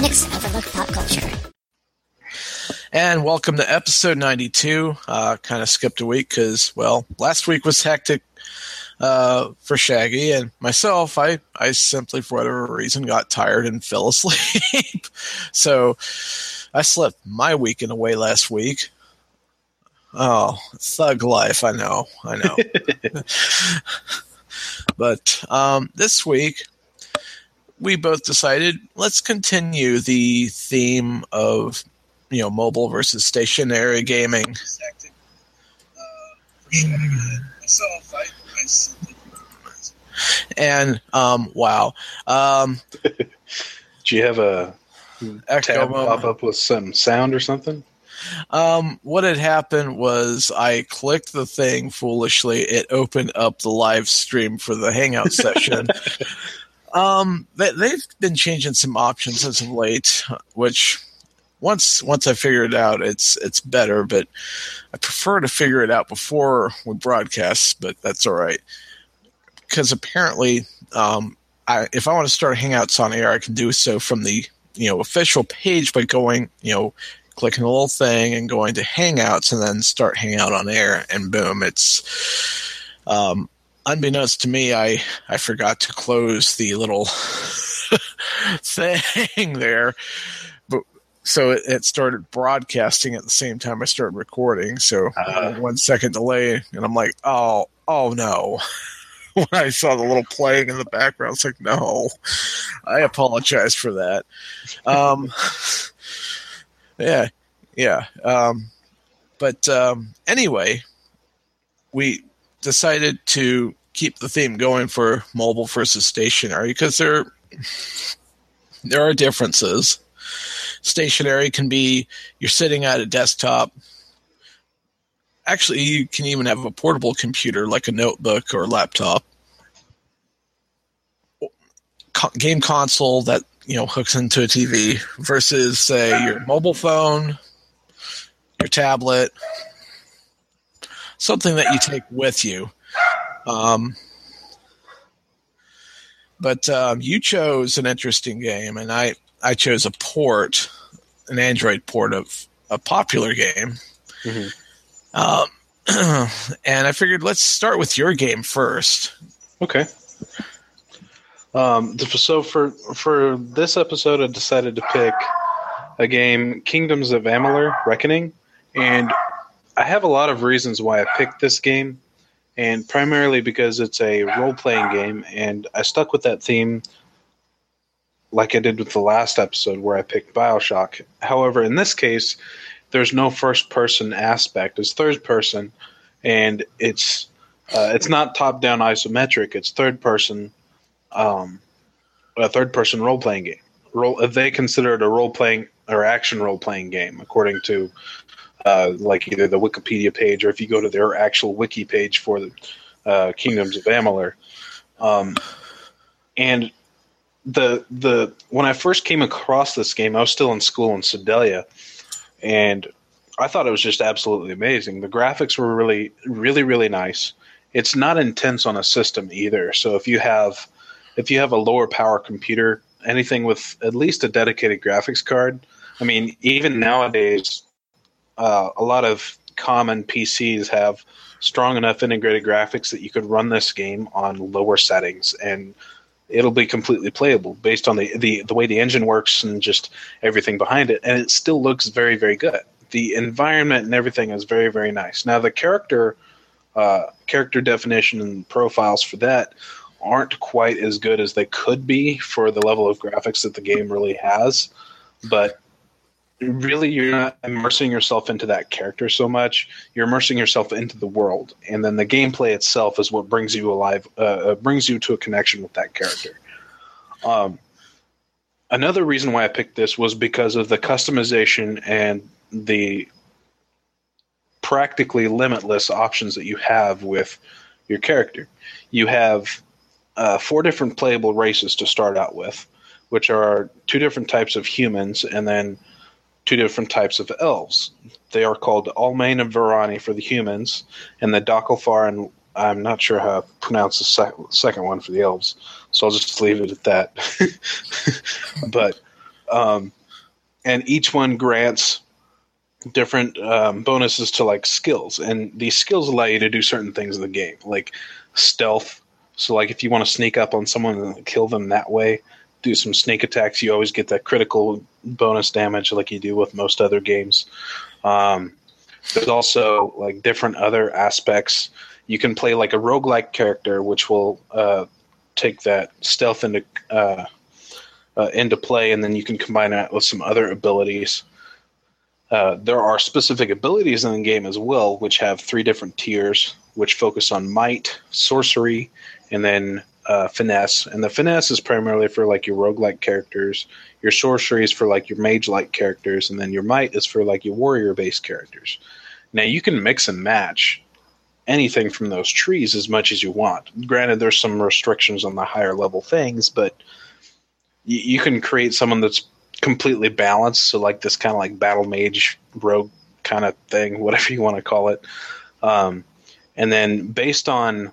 Cynics overlook pop culture. And welcome to episode 92. Uh, kind of skipped a week because, well, last week was hectic uh, for Shaggy and myself. I, I simply, for whatever reason, got tired and fell asleep. so I slept my weekend away last week. Oh, thug life. I know. I know. but um, this week, we both decided let's continue the theme of you know mobile versus stationary gaming. And um, wow, um, Do you have a tab pop up with some sound or something? Um, what had happened was I clicked the thing foolishly. It opened up the live stream for the Hangout session. um, they, they've been changing some options as of late, which once once I figure it out, it's it's better. But I prefer to figure it out before we broadcast. But that's all right because apparently, um, I, if I want to start Hangouts on air, I can do so from the you know official page by going you know clicking the little thing and going to Hangouts and then start Hangout on air, and boom, it's. Um, unbeknownst to me, I I forgot to close the little thing there, but so it, it started broadcasting at the same time I started recording. So Uh. one second delay, and I'm like, oh, oh no. when I saw the little playing in the background, it's like, no, I apologize for that. Um, yeah, yeah. Um, but um, anyway, we decided to keep the theme going for mobile versus stationary because there there are differences. Stationary can be you're sitting at a desktop. Actually, you can even have a portable computer like a notebook or laptop. Co- game console that you know hooks into a TV versus say your mobile phone, your tablet, something that you take with you. Um, but um, you chose an interesting game, and I I chose a port, an Android port of a popular game. Mhm. Um, and I figured let's start with your game first. Okay. Um, so for for this episode, I decided to pick a game, Kingdoms of Amalur: Reckoning, and I have a lot of reasons why I picked this game, and primarily because it's a role playing game, and I stuck with that theme, like I did with the last episode where I picked Bioshock. However, in this case, there's no first person aspect; it's third person, and it's uh, it's not top down isometric; it's third person um, a third person role playing game. Role they consider it a role playing or action role playing game, according to uh, like either the Wikipedia page or if you go to their actual wiki page for the uh, Kingdoms of Amalur. Um, and the the when I first came across this game, I was still in school in Sedalia, and I thought it was just absolutely amazing. The graphics were really, really, really nice. It's not intense on a system either. So if you have if you have a lower power computer, anything with at least a dedicated graphics card, I mean, even nowadays, uh, a lot of common PCs have strong enough integrated graphics that you could run this game on lower settings and it'll be completely playable based on the, the, the way the engine works and just everything behind it. And it still looks very, very good. The environment and everything is very, very nice. Now, the character uh, character definition and profiles for that aren't quite as good as they could be for the level of graphics that the game really has. But really, you're not immersing yourself into that character so much. You're immersing yourself into the world, and then the gameplay itself is what brings you alive, uh, uh, brings you to a connection with that character. Um, another reason why I picked this was because of the customization and the practically limitless options that you have with your character. You have uh, four different playable races to start out with, which are two different types of humans and then two different types of elves. They are called Almain and Varani for the humans, and the Dokkalfar and I'm not sure how to pronounce the sec- second one for the elves, so I'll just leave it at that. but Um, and each one grants different um, bonuses to like skills, and these skills allow you to do certain things in the game, like stealth. So, like if you want to sneak up on someone and kill them that way, do some sneak attacks. You always get that critical bonus damage, like you do with most other games. Um, there's also like different other aspects. You can play like a roguelike character, which will uh, take that stealth into uh, uh, into play, and then you can combine that with some other abilities. Uh, there are specific abilities in the game as well, which have three different tiers, which focus on might, sorcery, and then uh, finesse. And the finesse is primarily for like your roguelike characters. Your sorcery is for like your mage like characters, and then your might is for like your warrior based characters. Now you can mix and match anything from those trees as much as you want. Granted, there's some restrictions on the higher level things, but you, you can create someone that's completely balanced. So like this kind of like battle mage rogue kind of thing, whatever you want to call it. Um, and then based on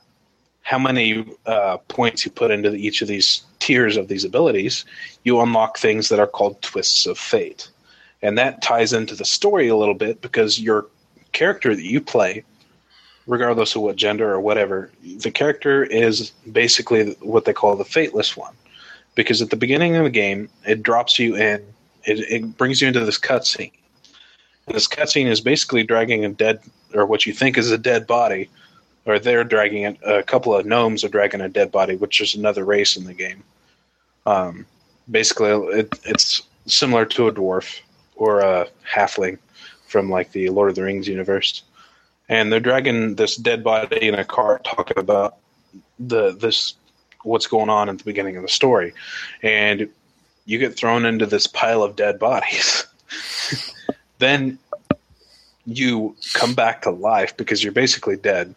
how many uh, points you put into the, each of these tiers of these abilities, you unlock things that are called twists of fate. And that ties into the story a little bit because your character that you play, regardless of what gender or whatever, the character is basically what they call the fateless one because at the beginning of the game, it drops you in, it, it brings you into this cutscene. And this cutscene is basically dragging a dead, or what you think is a dead body, or they're dragging it, a couple of gnomes are dragging a dead body, which is another race in the game. Um, basically, it, it's similar to a dwarf or a halfling from like the Lord of the Rings universe. And they're dragging this dead body in a cart, talking about the this what's going on at the beginning of the story, and you get thrown into this pile of dead bodies. then you come back to life because you're basically dead.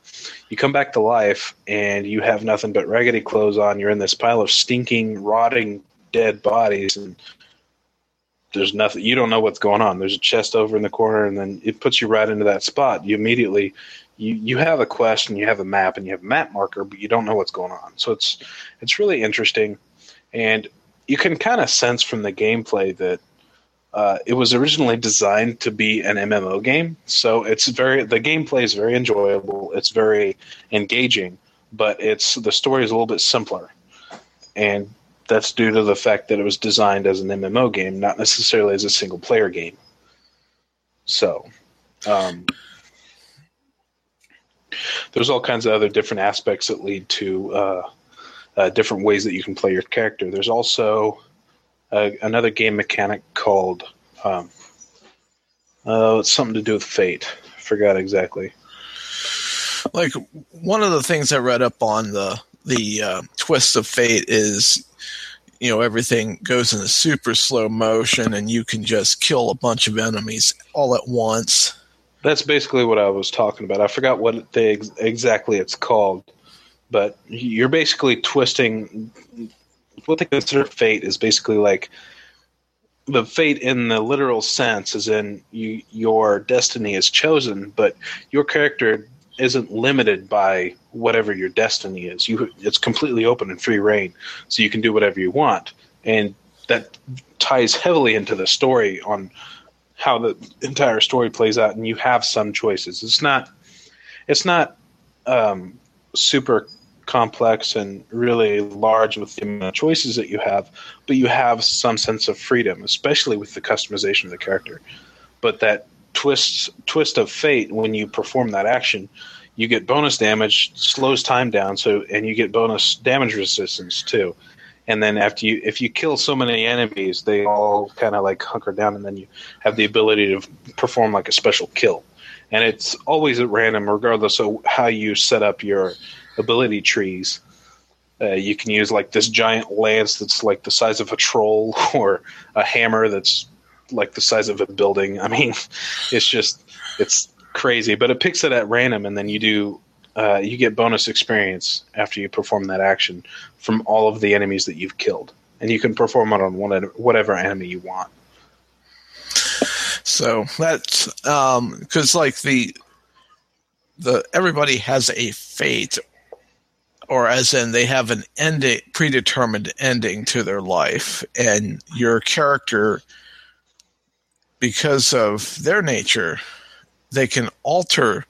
You come back to life and you have nothing but raggedy clothes on. You're in this pile of stinking, rotting, dead bodies, and there's nothing. You don't know what's going on. There's a chest over in the corner, and then it puts you right into that spot. You immediately you you have a quest and you have a map and you have a map marker, but you don't know what's going on. So it's it's really interesting, and you can kind of sense from the gameplay that uh, it was originally designed to be an MMO game. So it's very the gameplay is very enjoyable. It's very engaging, but it's the story is a little bit simpler, and that's due to the fact that it was designed as an MMO game, not necessarily as a single player game. So. Um, there's all kinds of other different aspects that lead to uh, uh, different ways that you can play your character. There's also uh, another game mechanic called um, uh, it's something to do with fate. Forgot exactly. Like one of the things I read up on the the uh, twist of fate is you know everything goes in a super slow motion and you can just kill a bunch of enemies all at once that's basically what I was talking about. I forgot what they ex- exactly it's called, but you're basically twisting what they consider fate is basically like the fate in the literal sense is in you your destiny is chosen, but your character isn't limited by whatever your destiny is. You it's completely open and free reign, so you can do whatever you want, and that ties heavily into the story on how the entire story plays out, and you have some choices. It's not it's not um, super complex and really large with the amount of choices that you have, but you have some sense of freedom, especially with the customization of the character. But that twist twist of fate when you perform that action, you get bonus damage, slows time down, so and you get bonus damage resistance too and then after you if you kill so many enemies they all kind of like hunker down and then you have the ability to perform like a special kill and it's always at random regardless of how you set up your ability trees uh, you can use like this giant lance that's like the size of a troll or a hammer that's like the size of a building. I mean it's just it's crazy. But it picks it at random and then you do uh, you get bonus experience after you perform that action from all of the enemies that you've killed, and you can perform it on one whatever enemy you want. So that's because um, like the the everybody has a fate or as in they have an ending, predetermined ending to their life, and your character, because of their nature, they can alter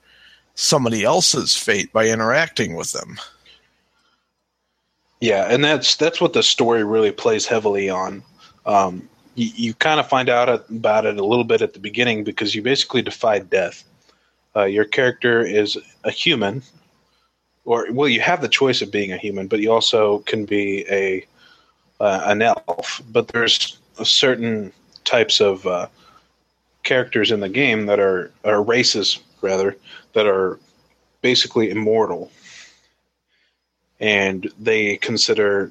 somebody else's fate by interacting with them. Yeah, and that's that's what the story really plays heavily on. Um, you, you kind of find out about it a little bit at the beginning because you basically defy death. Uh, your character is a human, or well, you have the choice of being a human, but you also can be a uh, an elf. But there's certain types of uh, characters in the game that are or races rather that are basically immortal and they consider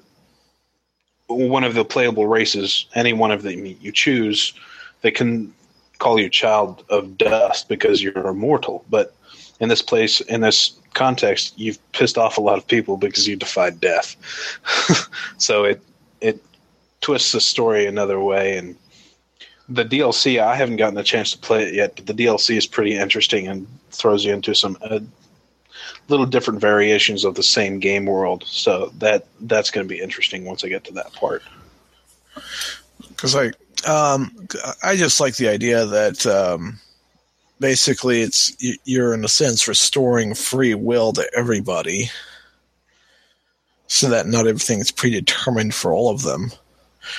one of the playable races, any one of them you choose, they can call you child of dust because you're immortal. But in this place, in this context, you've pissed off a lot of people because you defied death. so it it twists the story another way. And the DLC, I haven't gotten a chance to play it yet, but the DLC is pretty interesting and throws you into some uh, little different variations of the same game world. So that that's going to be interesting once I get to that part. Because I um, I just like the idea that um, basically it's you're in a sense restoring free will to everybody, so that not everything is predetermined for all of them.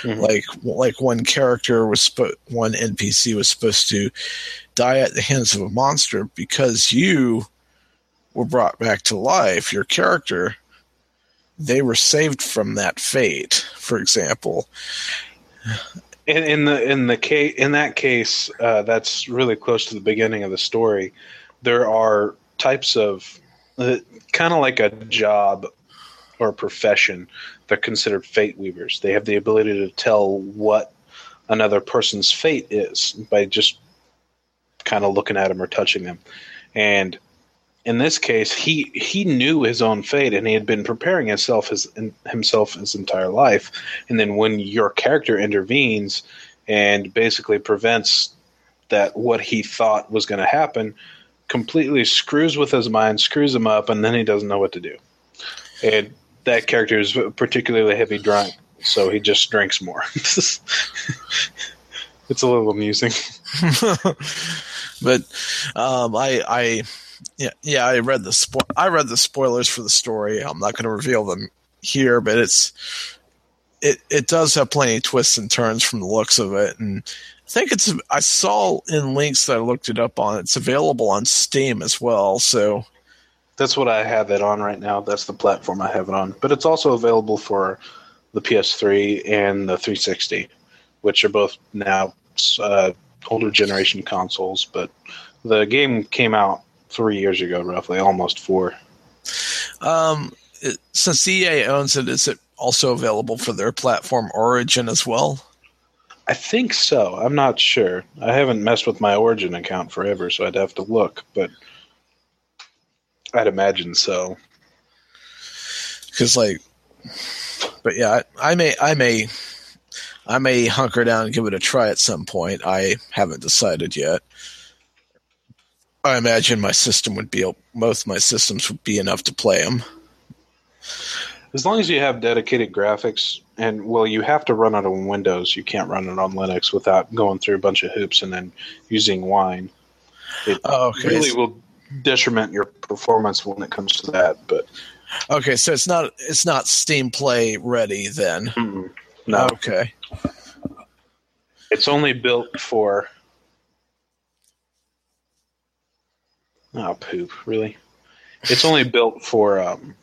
Mm-hmm. Like like one character was spo- one NPC was supposed to die at the hands of a monster because you were brought back to life, your character, they were saved from that fate. For example, in, in the in the case in that case, uh, that's really close to the beginning of the story. There are types of uh, kind of like a job or a profession. They're considered fate weavers. They have the ability to tell what another person's fate is by just kind of looking at them or touching them. And in this case, he he knew his own fate, and he had been preparing himself his himself his entire life. And then when your character intervenes and basically prevents that what he thought was going to happen, completely screws with his mind, screws him up, and then he doesn't know what to do. And that character is particularly heavy drunk, so he just drinks more. it's a little amusing. but um, I I yeah, yeah. I read the spo- I read the spoilers for the story. I'm not going to reveal them here, but it's it it does have plenty of twists and turns from the looks of it, and I think it's I saw in links that I looked it up on. It's available on Steam as well. So that's what I have it on right now. That's the platform I have it on, but it's also available for the PS3 and the 360, which are both now uh, older generation consoles. But the game came out three years ago, roughly, almost four. Um, it, since EA owns it, is it also available for their platform Origin as well? I think so. I'm not sure. I haven't messed with my Origin account forever, so I'd have to look, but I'd imagine so. Because, like, but yeah, I, I may, I may, I may hunker down and give it a try at some point. I haven't decided yet. I imagine my system would be both my systems would be enough to play them. As long as you have dedicated graphics, and well, you have to run it on Windows. You can't run it on Linux without going through a bunch of hoops and then using Wine. It oh, okay. really will detriment your performance when it comes to that. But okay, so it's not it's not Steam Play ready then. Mm-mm. No. Okay. It's only built for Oh, poop! Really? It's only built for um,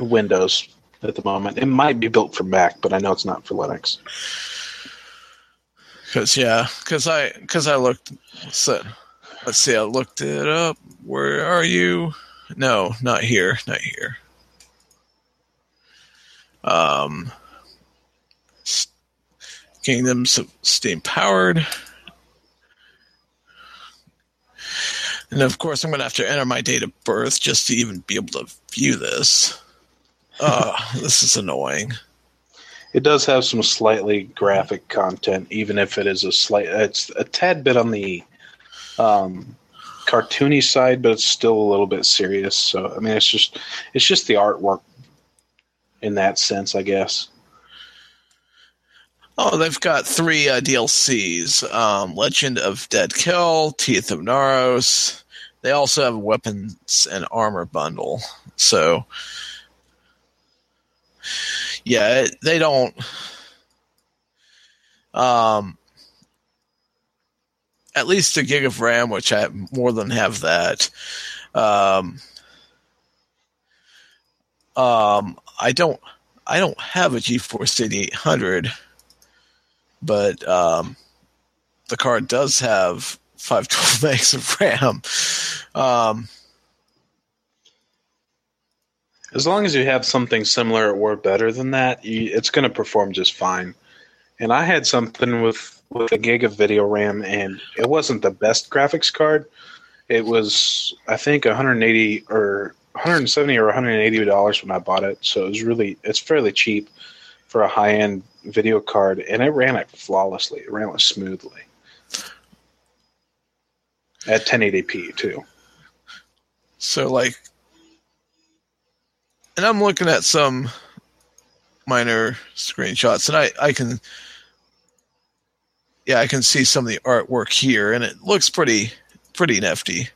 Windows at the moment. It might be built for Mac, but I know it's not for Linux. Because yeah, because I because I looked. So, let's see, I looked it up. Where are you? No, not here. Not here. Um, Kingdoms of Steam powered. And of course, I'm going to have to enter my date of birth just to even be able to view this. Oh, this is annoying. It does have some slightly graphic content, even if it is a slight, it's a tad bit on the um, cartoony side, but it's still a little bit serious. So I mean, it's just it's just the artwork in that sense, I guess. Oh, they've got three uh, DLCs: um, Legend of Dead Kel, Teeth of Naros. They also have a weapons and armor bundle. So, yeah, they don't. Um, at least a gig of RAM, which I more than have that. Um, um, I don't, I don't have a GeForce 8800, but um, the card does have 512 megs of RAM. Um, as long as you have something similar or better than that, you, it's going to perform just fine. And I had something with with a gig of video RAM, and it wasn't the best graphics card. It was, I think, 180 or 170 or 180 dollars when I bought it. So it was really, it's fairly cheap for a high end video card, and it ran it flawlessly. It ran it smoothly at 1080p too. So like, and I'm looking at some minor screenshots, and I I can yeah, I can see some of the artwork here, and it looks pretty pretty nifty.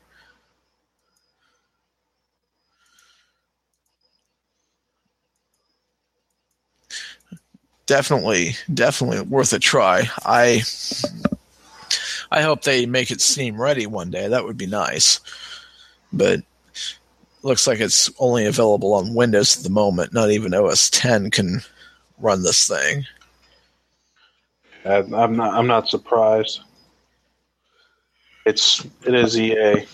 Definitely, definitely worth a try. I I hope they make it Steam ready one day. That would be nice. But looks like it's only available on Windows at the moment. Not even OS 10 can run this thing. Uh, I'm not. I'm not surprised. It's it is EA.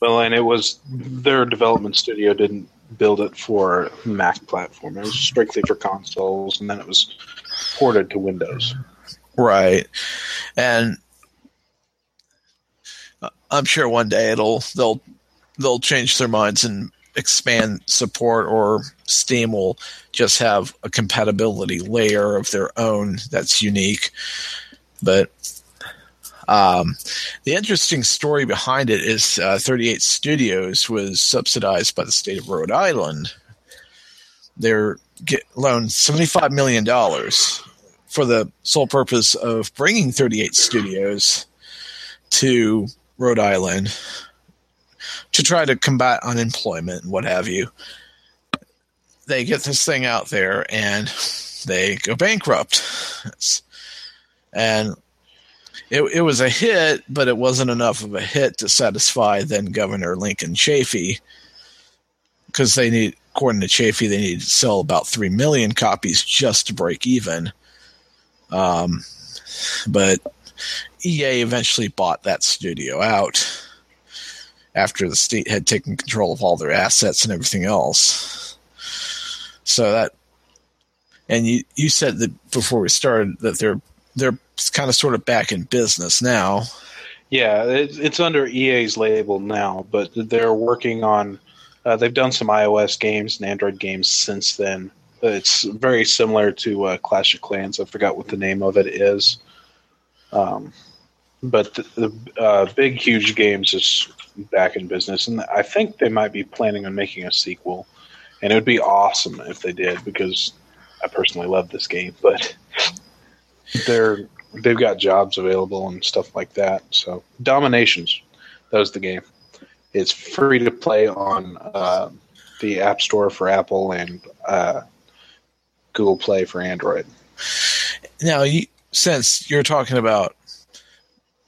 Well, and it was their development studio didn't build it for Mac platform. It was strictly for consoles, and then it was ported to Windows. Right, and I'm sure one day it'll they'll they'll change their minds and expand support or Steam will just have a compatibility layer of their own that's unique. But um, the interesting story behind it is uh, 38 Studios was subsidized by the state of Rhode Island. They're loaned $75 million for the sole purpose of bringing 38 Studios to Rhode Island to try to combat unemployment and what have you. They get this thing out there and they go bankrupt. And it, it was a hit, but it wasn't enough of a hit to satisfy then Governor Lincoln Chafee because they need, according to Chafee, they needed to sell about 3 million copies just to break even. Um, but EA eventually bought that studio out after the state had taken control of all their assets and everything else. So that, and you you said that before we started that they're they're kind of sort of back in business now. Yeah, it's under EA's label now, but they're working on. Uh, they've done some iOS games and Android games since then. It's very similar to uh, Clash of Clans. I forgot what the name of it is. Um, but the, the uh, big, huge games is back in business, and I think they might be planning on making a sequel. And it would be awesome if they did because I personally love this game, but they're they've got jobs available and stuff like that. So Dominations, that was the game. It's free to play on uh, the App Store for Apple and uh, Google Play for Android. Now, you, since you're talking about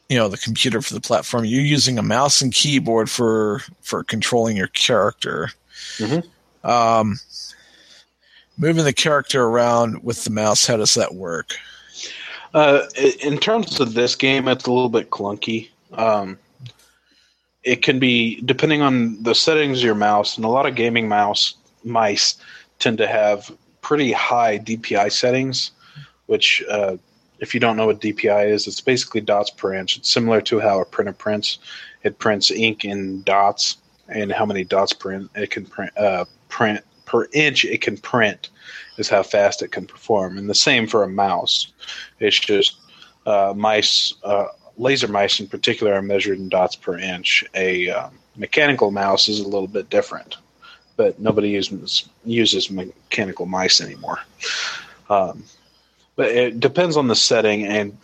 you know the computer for the platform you're using a mouse and keyboard for for controlling your character mm-hmm. um, moving the character around with the mouse how does that work uh, in terms of this game it's a little bit clunky um, it can be depending on the settings of your mouse and a lot of gaming mouse mice tend to have pretty high dpi settings which uh, if you don't know what DPI is, it's basically dots per inch. It's similar to how a printer prints. It prints ink in dots, and how many dots per in, it can print, uh, print per inch it can print is how fast it can perform. And the same for a mouse. It's just uh, mice uh, laser mice in particular are measured in dots per inch. A um, mechanical mouse is a little bit different, but nobody uses uses mechanical mice anymore. Um, but it depends on the setting, and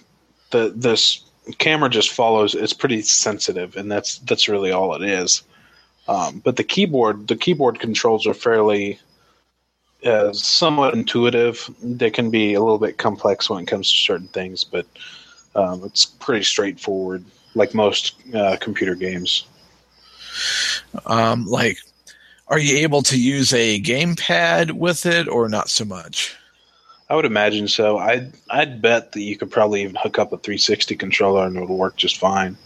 the this camera just follows. It's pretty sensitive, and that's that's really all it is. Um, but the keyboard, the keyboard controls are fairly uh, somewhat intuitive. They can be a little bit complex when it comes to certain things, but um, it's pretty straightforward, like most uh, computer games. Um, like, are you able to use a gamepad with it, or not so much? I would imagine so. I'd I'd bet that you could probably even hook up a 360 controller and it would work just fine.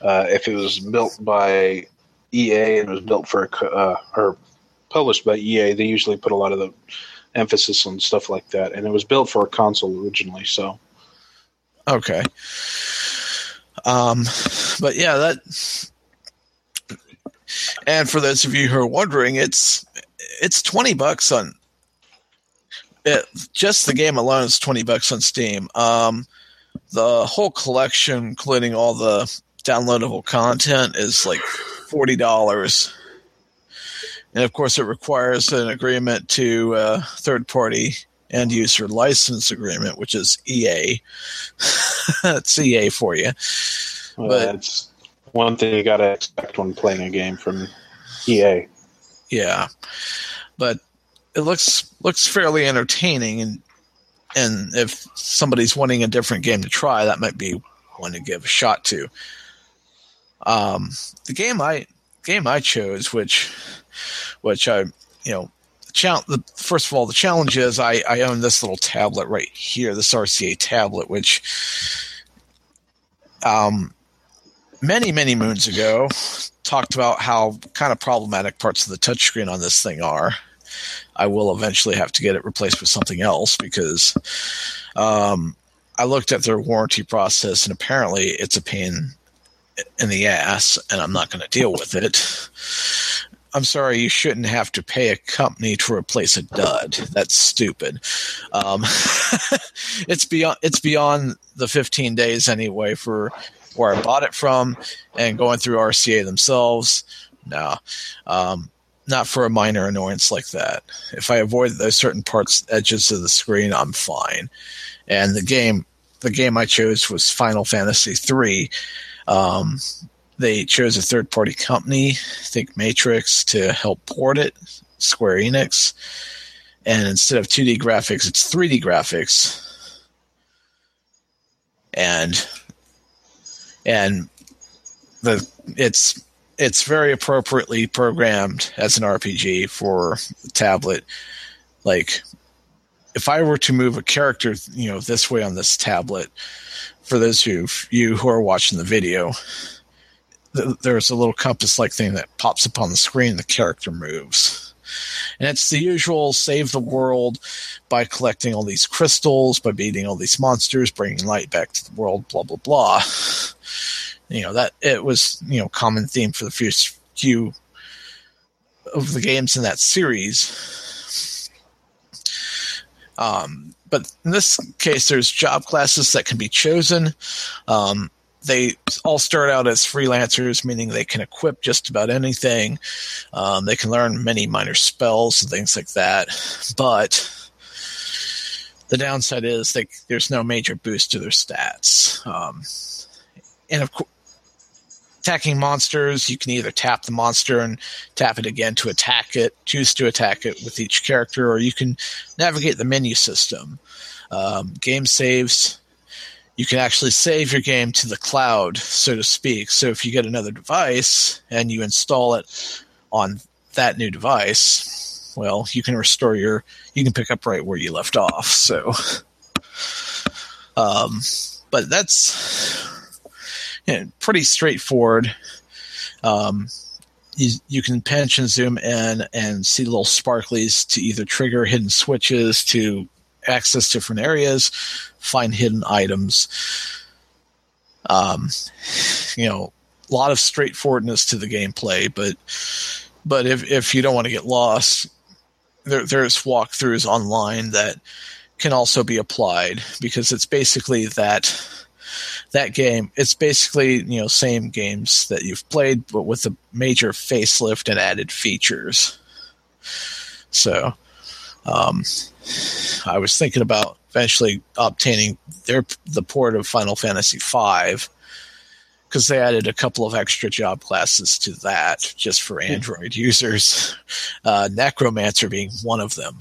Uh, if it was built by EA and it was built for uh, or published by EA, they usually put a lot of the emphasis on stuff like that, and it was built for a console originally. So, okay. Um, but yeah, that. And for those of you who are wondering, it's it's twenty bucks on it, just the game alone is 20 bucks on Steam. Um, the whole collection, including all the downloadable content, is like $40. And of course, it requires an agreement to uh, third party end user license agreement, which is EA. That's EA for you. Well, but that's one thing you got to expect when playing a game from EA. Yeah. But it looks looks fairly entertaining and and if somebody's wanting a different game to try, that might be one to give a shot to. Um, the game I game I chose, which which I you know first of all the challenge is I I own this little tablet right here, this RCA tablet, which um many many moons ago talked about how kind of problematic parts of the touchscreen on this thing are I will eventually have to get it replaced with something else because um, I looked at their warranty process and apparently it's a pain in the ass and I'm not going to deal with it. I'm sorry, you shouldn't have to pay a company to replace a dud. That's stupid. Um, it's beyond it's beyond the 15 days anyway for where I bought it from and going through RCA themselves. No, um, not for a minor annoyance like that. If I avoid those certain parts, edges of the screen, I'm fine. And the game, the game I chose was Final Fantasy III. Um, they chose a third party company, think Matrix, to help port it, Square Enix. And instead of 2D graphics, it's 3D graphics. And and the it's it's very appropriately programmed as an RPG for tablet. Like, if I were to move a character, you know, this way on this tablet, for those who you who are watching the video, th- there's a little compass-like thing that pops up on the screen. The character moves, and it's the usual save the world by collecting all these crystals, by beating all these monsters, bringing light back to the world, blah blah blah you know that it was you know common theme for the first few of the games in that series. Um, but in this case, there's job classes that can be chosen. Um, they all start out as freelancers, meaning they can equip just about anything. Um, they can learn many minor spells and things like that. But the downside is they, there's no major boost to their stats. Um, and of course, attacking monsters, you can either tap the monster and tap it again to attack it, choose to attack it with each character, or you can navigate the menu system. Um, game saves, you can actually save your game to the cloud, so to speak. So if you get another device and you install it on that new device, well, you can restore your, you can pick up right where you left off. So, um, but that's pretty straightforward. Um, you, you can pinch and zoom in and see little sparklies to either trigger hidden switches to access different areas, find hidden items. Um, you know, a lot of straightforwardness to the gameplay, but but if if you don't want to get lost, there, there's walkthroughs online that can also be applied because it's basically that that game, it's basically you know same games that you've played, but with a major facelift and added features. So, um, I was thinking about eventually obtaining their the port of Final Fantasy V because they added a couple of extra job classes to that just for Android users. Uh, Necromancer being one of them.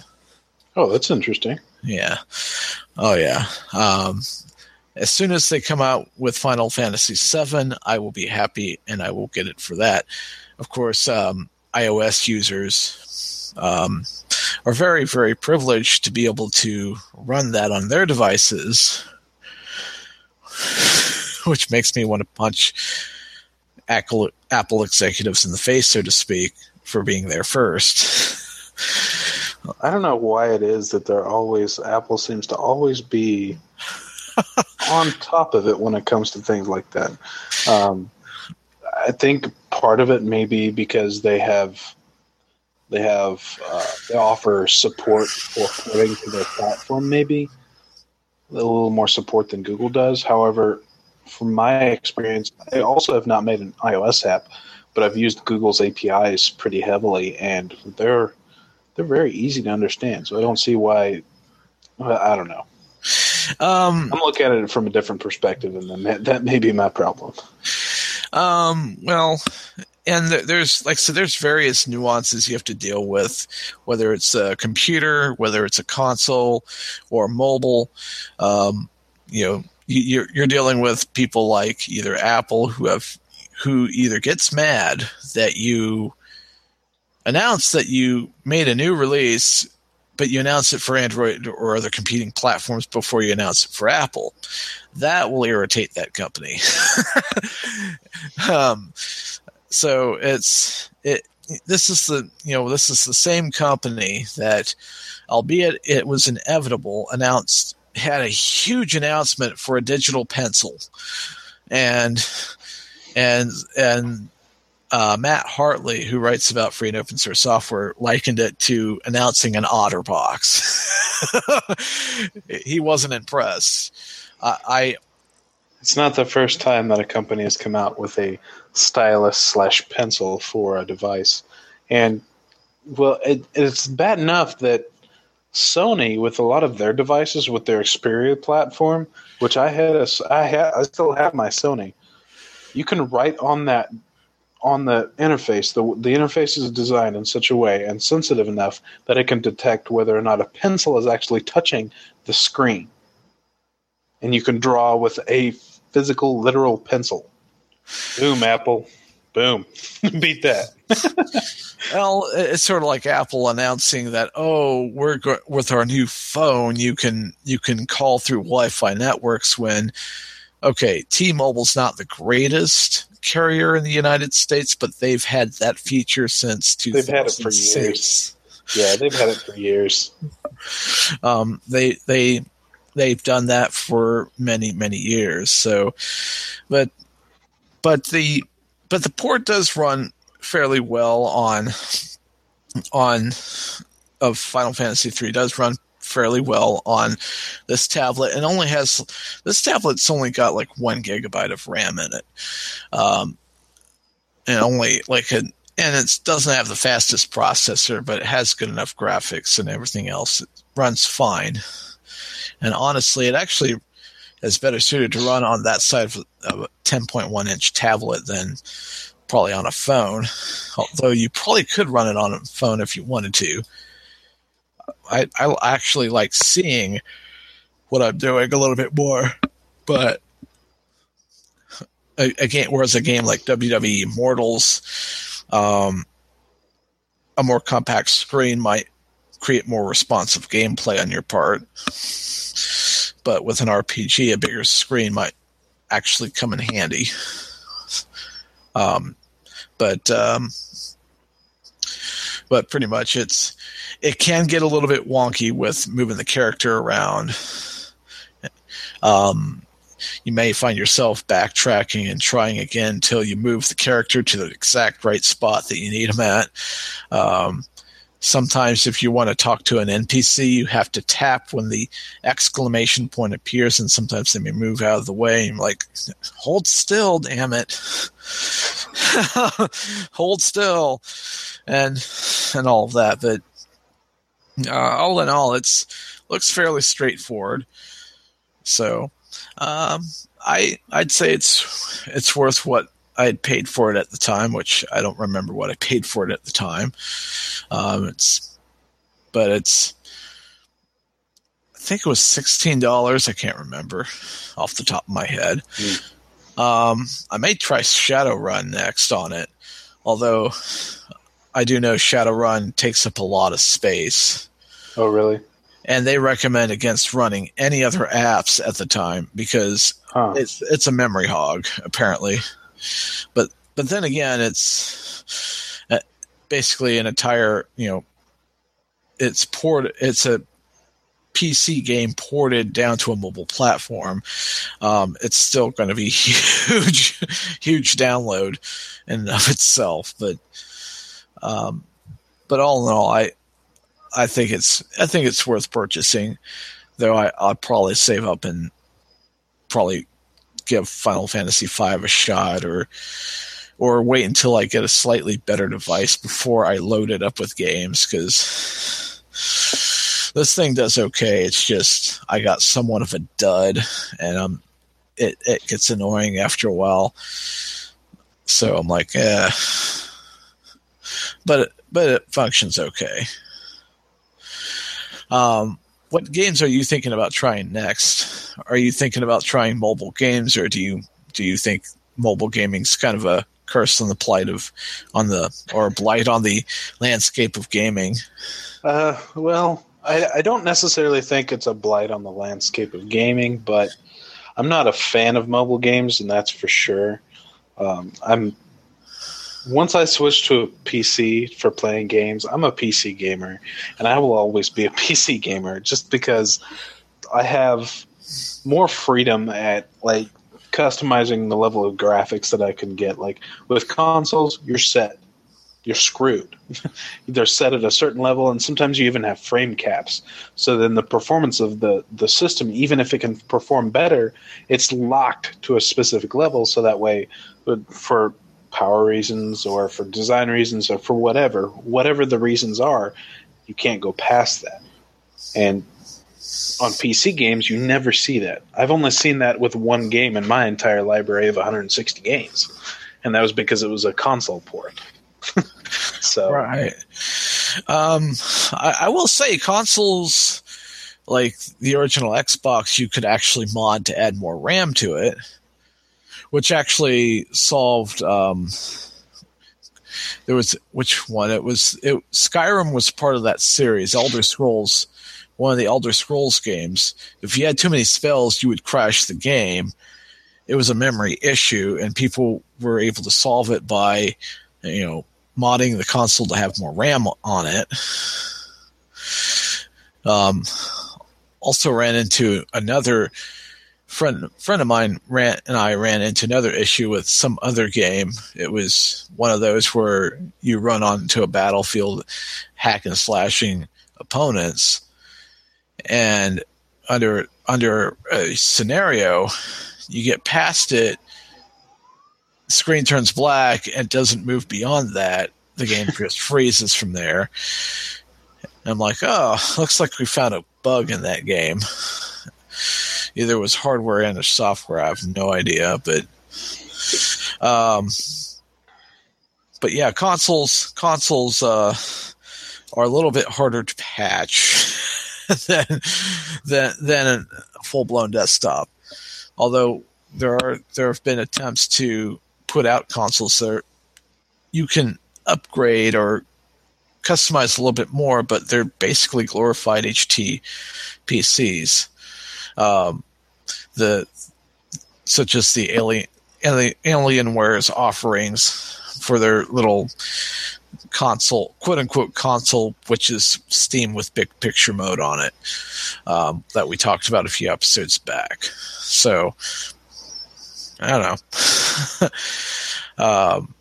Oh, that's interesting. Yeah. Oh yeah. Um, as soon as they come out with Final Fantasy VII, I will be happy and I will get it for that. Of course, um, iOS users um, are very, very privileged to be able to run that on their devices, which makes me want to punch Apple, Apple executives in the face, so to speak, for being there first. I don't know why it is that they're always Apple seems to always be on top of it when it comes to things like that. Um, I think part of it may be because they have they have uh, they offer support for porting to their platform, maybe a little more support than Google does. However, from my experience, I also have not made an iOS app, but I've used Google's APIs pretty heavily, and they're they're very easy to understand. So I don't see why. I don't know. Um, I'm looking at it from a different perspective, and that, that may be my problem. Um, well, and there's like so there's various nuances you have to deal with, whether it's a computer, whether it's a console, or mobile. Um, you know, you're you're dealing with people like either Apple who have who either gets mad that you announce that you made a new release but you announce it for Android or other competing platforms before you announce it for Apple. That will irritate that company. um, so it's it. This is the you know this is the same company that, albeit it was inevitable, announced had a huge announcement for a digital pencil, and and and uh, Matt Hartley, who writes about free and open source software, likened it to announcing an OtterBox. he wasn't impressed. I. It's not the first time that a company has come out with a stylus slash pencil for a device, and well, it, it's bad enough that Sony, with a lot of their devices, with their Xperia platform, which I had, a, I had, I still have my Sony. You can write on that on the interface, the, the interface is designed in such a way and sensitive enough that it can detect whether or not a pencil is actually touching the screen. And you can draw with a physical, literal pencil. Boom, Apple. Boom. Beat that. well, it's sort of like Apple announcing that, oh, we're go- with our new phone, you can you can call through Wi-Fi networks when okay, T-Mobile's not the greatest, carrier in the United States, but they've had that feature since 2006. They've had it for years. Yeah, they've had it for years. Um, they they they've done that for many many years. So, but but the but the port does run fairly well on on of Final Fantasy three does run fairly well on this tablet and only has this tablet's only got like one gigabyte of RAM in it. Um, and only like an and it doesn't have the fastest processor, but it has good enough graphics and everything else. It runs fine. And honestly, it actually is better suited to run on that side of a 10.1 inch tablet than probably on a phone. Although you probably could run it on a phone if you wanted to. I, I actually like seeing what I'm doing a little bit more, but again, whereas a game like WWE Mortals, um, a more compact screen might create more responsive gameplay on your part. But with an RPG, a bigger screen might actually come in handy. Um, but um, but pretty much it's it can get a little bit wonky with moving the character around. Um, you may find yourself backtracking and trying again until you move the character to the exact right spot that you need him at. Um, sometimes if you want to talk to an npc you have to tap when the exclamation point appears and sometimes they may move out of the way and like hold still damn it. Hold still. And and all of that but uh, all in all it's looks fairly straightforward. So um, i i'd say it's it's worth what I had paid for it at the time, which I don't remember what I paid for it at the time. Um, it's, but it's, I think it was sixteen dollars. I can't remember off the top of my head. Mm. Um, I may try Shadowrun next on it, although I do know Shadowrun takes up a lot of space. Oh, really? And they recommend against running any other apps at the time because huh. it's it's a memory hog apparently. But but then again, it's uh, basically an entire you know it's port it's a PC game ported down to a mobile platform, um, it's still going to be huge, huge download in and of itself. But, um, but all in all, I, I think it's, I think it's worth purchasing. Though I, I'll probably save up and probably give Final Fantasy V a shot or or wait until I get a slightly better device before I load it up with games because this thing does okay. It's just I got somewhat of a dud, and um, it it gets annoying after a while. So I'm like, eh. But but it functions okay. Um, what games are you thinking about trying next? Are you thinking about trying mobile games, or do you do you think mobile gaming's kind of a curse on the plight of on the or blight on the landscape of gaming? Uh, well, I, I don't necessarily think it's a blight on the landscape of gaming, but I'm not a fan of mobile games, and that's for sure. Um, I'm once I switch to a PC for playing games, I'm a PC gamer, and I will always be a PC gamer just because I have more freedom at like customizing the level of graphics that I can get. Like with consoles, you're set. You're screwed. They're set at a certain level, and sometimes you even have frame caps. So then the performance of the, the system, even if it can perform better, it's locked to a specific level. So that way, for power reasons or for design reasons or for whatever, whatever the reasons are, you can't go past that. And on PC games, you never see that. I've only seen that with one game in my entire library of 160 games, and that was because it was a console port. so right, um, I, I will say consoles like the original Xbox, you could actually mod to add more RAM to it which actually solved. Um, there was which one? It was it, Skyrim was part of that series. Elder Scrolls, one of the Elder Scrolls games. If you had too many spells, you would crash the game. It was a memory issue, and people were able to solve it by, you know, modding the console to have more RAM on it. Um, also ran into another friend friend of mine ran and I ran into another issue with some other game. It was one of those where you run onto a battlefield, hack and slashing opponents, and under under a scenario, you get past it, screen turns black and doesn't move beyond that. The game just freezes from there. I'm like, oh, looks like we found a bug in that game either it was hardware and or software. I have no idea, but um, but yeah, consoles consoles uh, are a little bit harder to patch than than than a full blown desktop. Although there are there have been attempts to put out consoles that you can upgrade or customize a little bit more, but they're basically glorified HT PCs um, the such as the alien the Alienware's offerings for their little console, quote unquote console, which is Steam with big picture mode on it, um, that we talked about a few episodes back. So I don't know. um,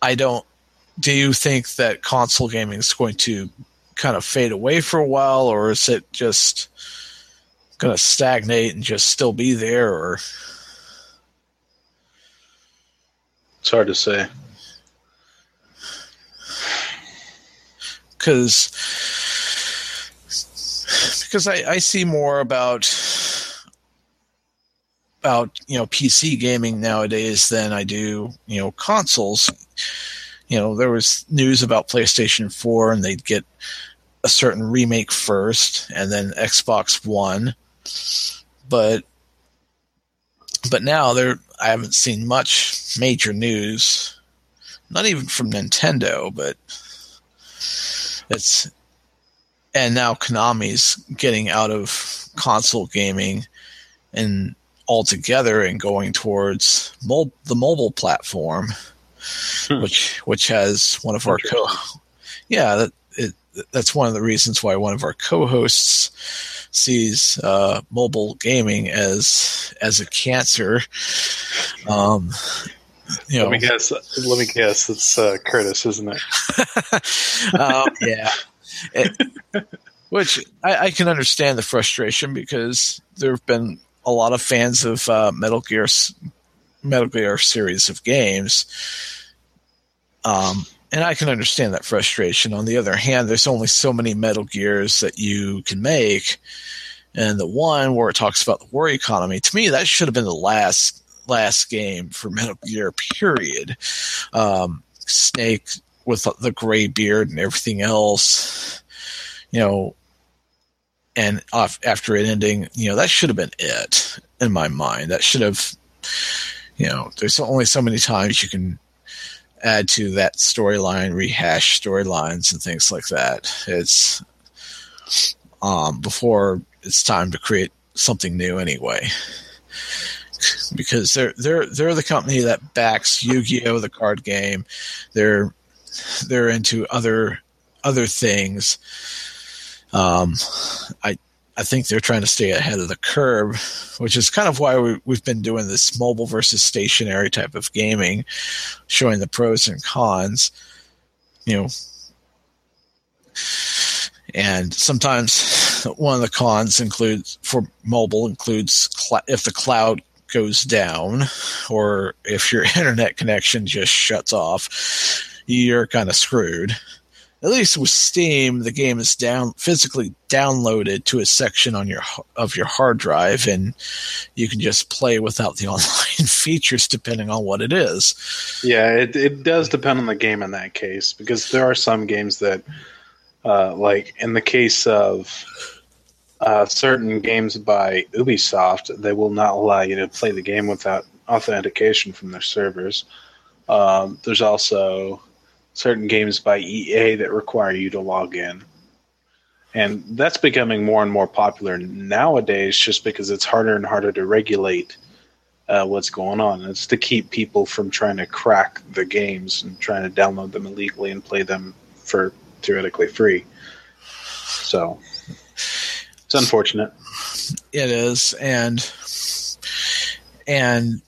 I don't do you think that console gaming is going to kind of fade away for a while, or is it just going to stagnate and just still be there? Or it's hard to say. Because because I, I see more about about you know PC gaming nowadays than I do you know consoles. You know, there was news about PlayStation 4 and they'd get a certain remake first and then Xbox One. But but now there I haven't seen much major news. Not even from Nintendo, but it's and now Konami's getting out of console gaming and altogether and going towards mo- the mobile platform, hmm. which which has one of our co yeah that that's one of the reasons why one of our co-hosts sees uh, mobile gaming as as a cancer. Um, you know, let me guess. Let me guess. It's uh, Curtis, isn't it? um, yeah. It, which I, I, can understand the frustration because there have been a lot of fans of uh, Metal Gear Metal Gear series of games. Um, and I can understand that frustration. On the other hand, there's only so many Metal Gears that you can make, and the one where it talks about the war economy, to me, that should have been the last last game for Metal Gear. Period. Um, Snake with the gray beard and everything else, you know, and off, after it ending, you know, that should have been it in my mind. That should have, you know, there's only so many times you can add to that storyline, rehash storylines and things like that. It's um, before it's time to create something new anyway. Because they're they're they're the company that backs Yu-Gi-Oh, the card game. They're they're into other other things. Um, I I think they're trying to stay ahead of the curve, which is kind of why we, have been doing this mobile versus stationary type of gaming, showing the pros and cons. You know, and sometimes one of the cons includes for mobile includes cl- if the cloud goes down or if your internet connection just shuts off, you're kind of screwed at least with Steam, the game is down physically downloaded to a section on your of your hard drive, and you can just play without the online features, depending on what it is. Yeah, it it does depend on the game in that case because there are some games that, uh, like in the case of uh, certain games by Ubisoft, they will not allow you to play the game without authentication from their servers. Um, there's also certain games by EA that require you to log in. And that's becoming more and more popular nowadays just because it's harder and harder to regulate uh, what's going on. It's to keep people from trying to crack the games and trying to download them illegally and play them for theoretically free. So it's unfortunate. It is. And, and,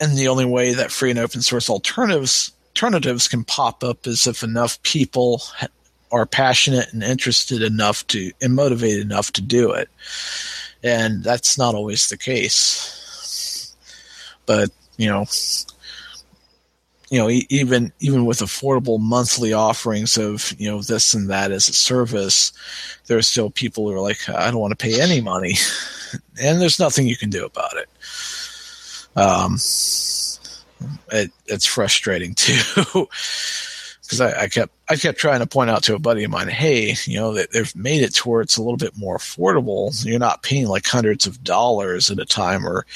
and the only way that free and open source alternatives alternatives can pop up is if enough people are passionate and interested enough to and motivated enough to do it. And that's not always the case. But, you know, you know, even even with affordable monthly offerings of you know this and that as a service, there are still people who are like, I don't want to pay any money, and there's nothing you can do about it. Um, it, it's frustrating too because I, I, kept I kept trying to point out to a buddy of mine, hey, you know, that they've made it to where it's a little bit more affordable. You're not paying like hundreds of dollars at a time, or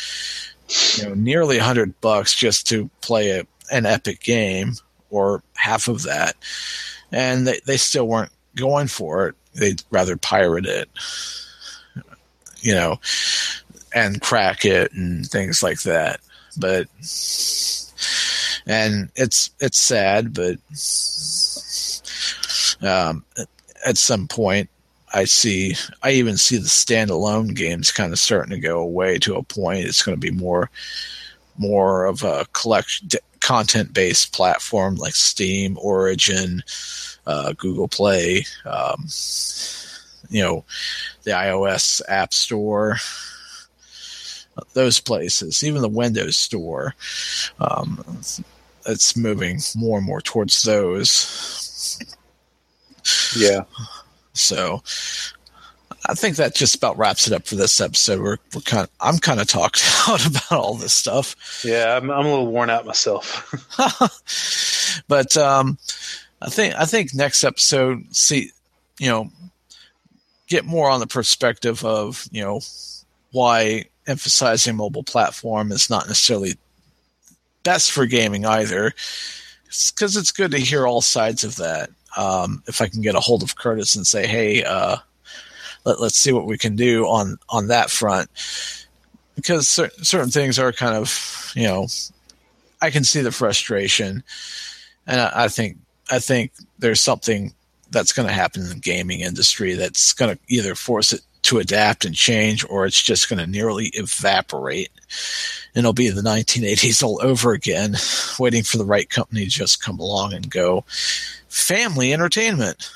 you know, nearly a hundred bucks just to play a, an epic game, or half of that, and they they still weren't going for it. They'd rather pirate it, you know, and crack it and things like that. But and it's it's sad, but um, at some point, I see I even see the standalone games kind of starting to go away to a point. It's going to be more more of a collection content based platform like Steam, Origin, uh, Google Play, um, you know, the iOS App Store, those places, even the Windows Store. Um, it's moving more and more towards those. Yeah. So I think that just about wraps it up for this episode. We're, we're kind of, I'm kind of talked out about all this stuff. Yeah, I'm, I'm a little worn out myself. but um, I think I think next episode, see, you know, get more on the perspective of you know why emphasizing mobile platform is not necessarily best for gaming either. Because it's, it's good to hear all sides of that. Um, if I can get a hold of Curtis and say, "Hey, uh, let, us see what we can do on on that front," because cer- certain things are kind of, you know, I can see the frustration, and I, I think I think there's something that's going to happen in the gaming industry that's going to either force it to adapt and change, or it's just going to nearly evaporate. And it'll be the 1980s all over again, waiting for the right company to just come along and go family entertainment.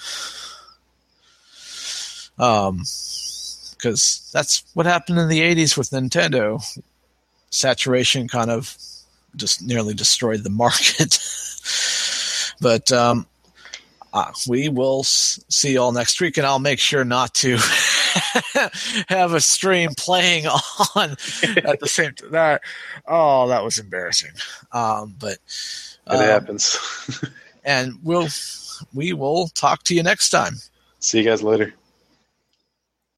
Um, because that's what happened in the 80s with Nintendo. Saturation kind of just nearly destroyed the market. but um, uh, we will see you all next week, and I'll make sure not to have a stream playing on at the same time. That oh, that was embarrassing. Um, but it um, happens. and we'll we will talk to you next time. See you guys later.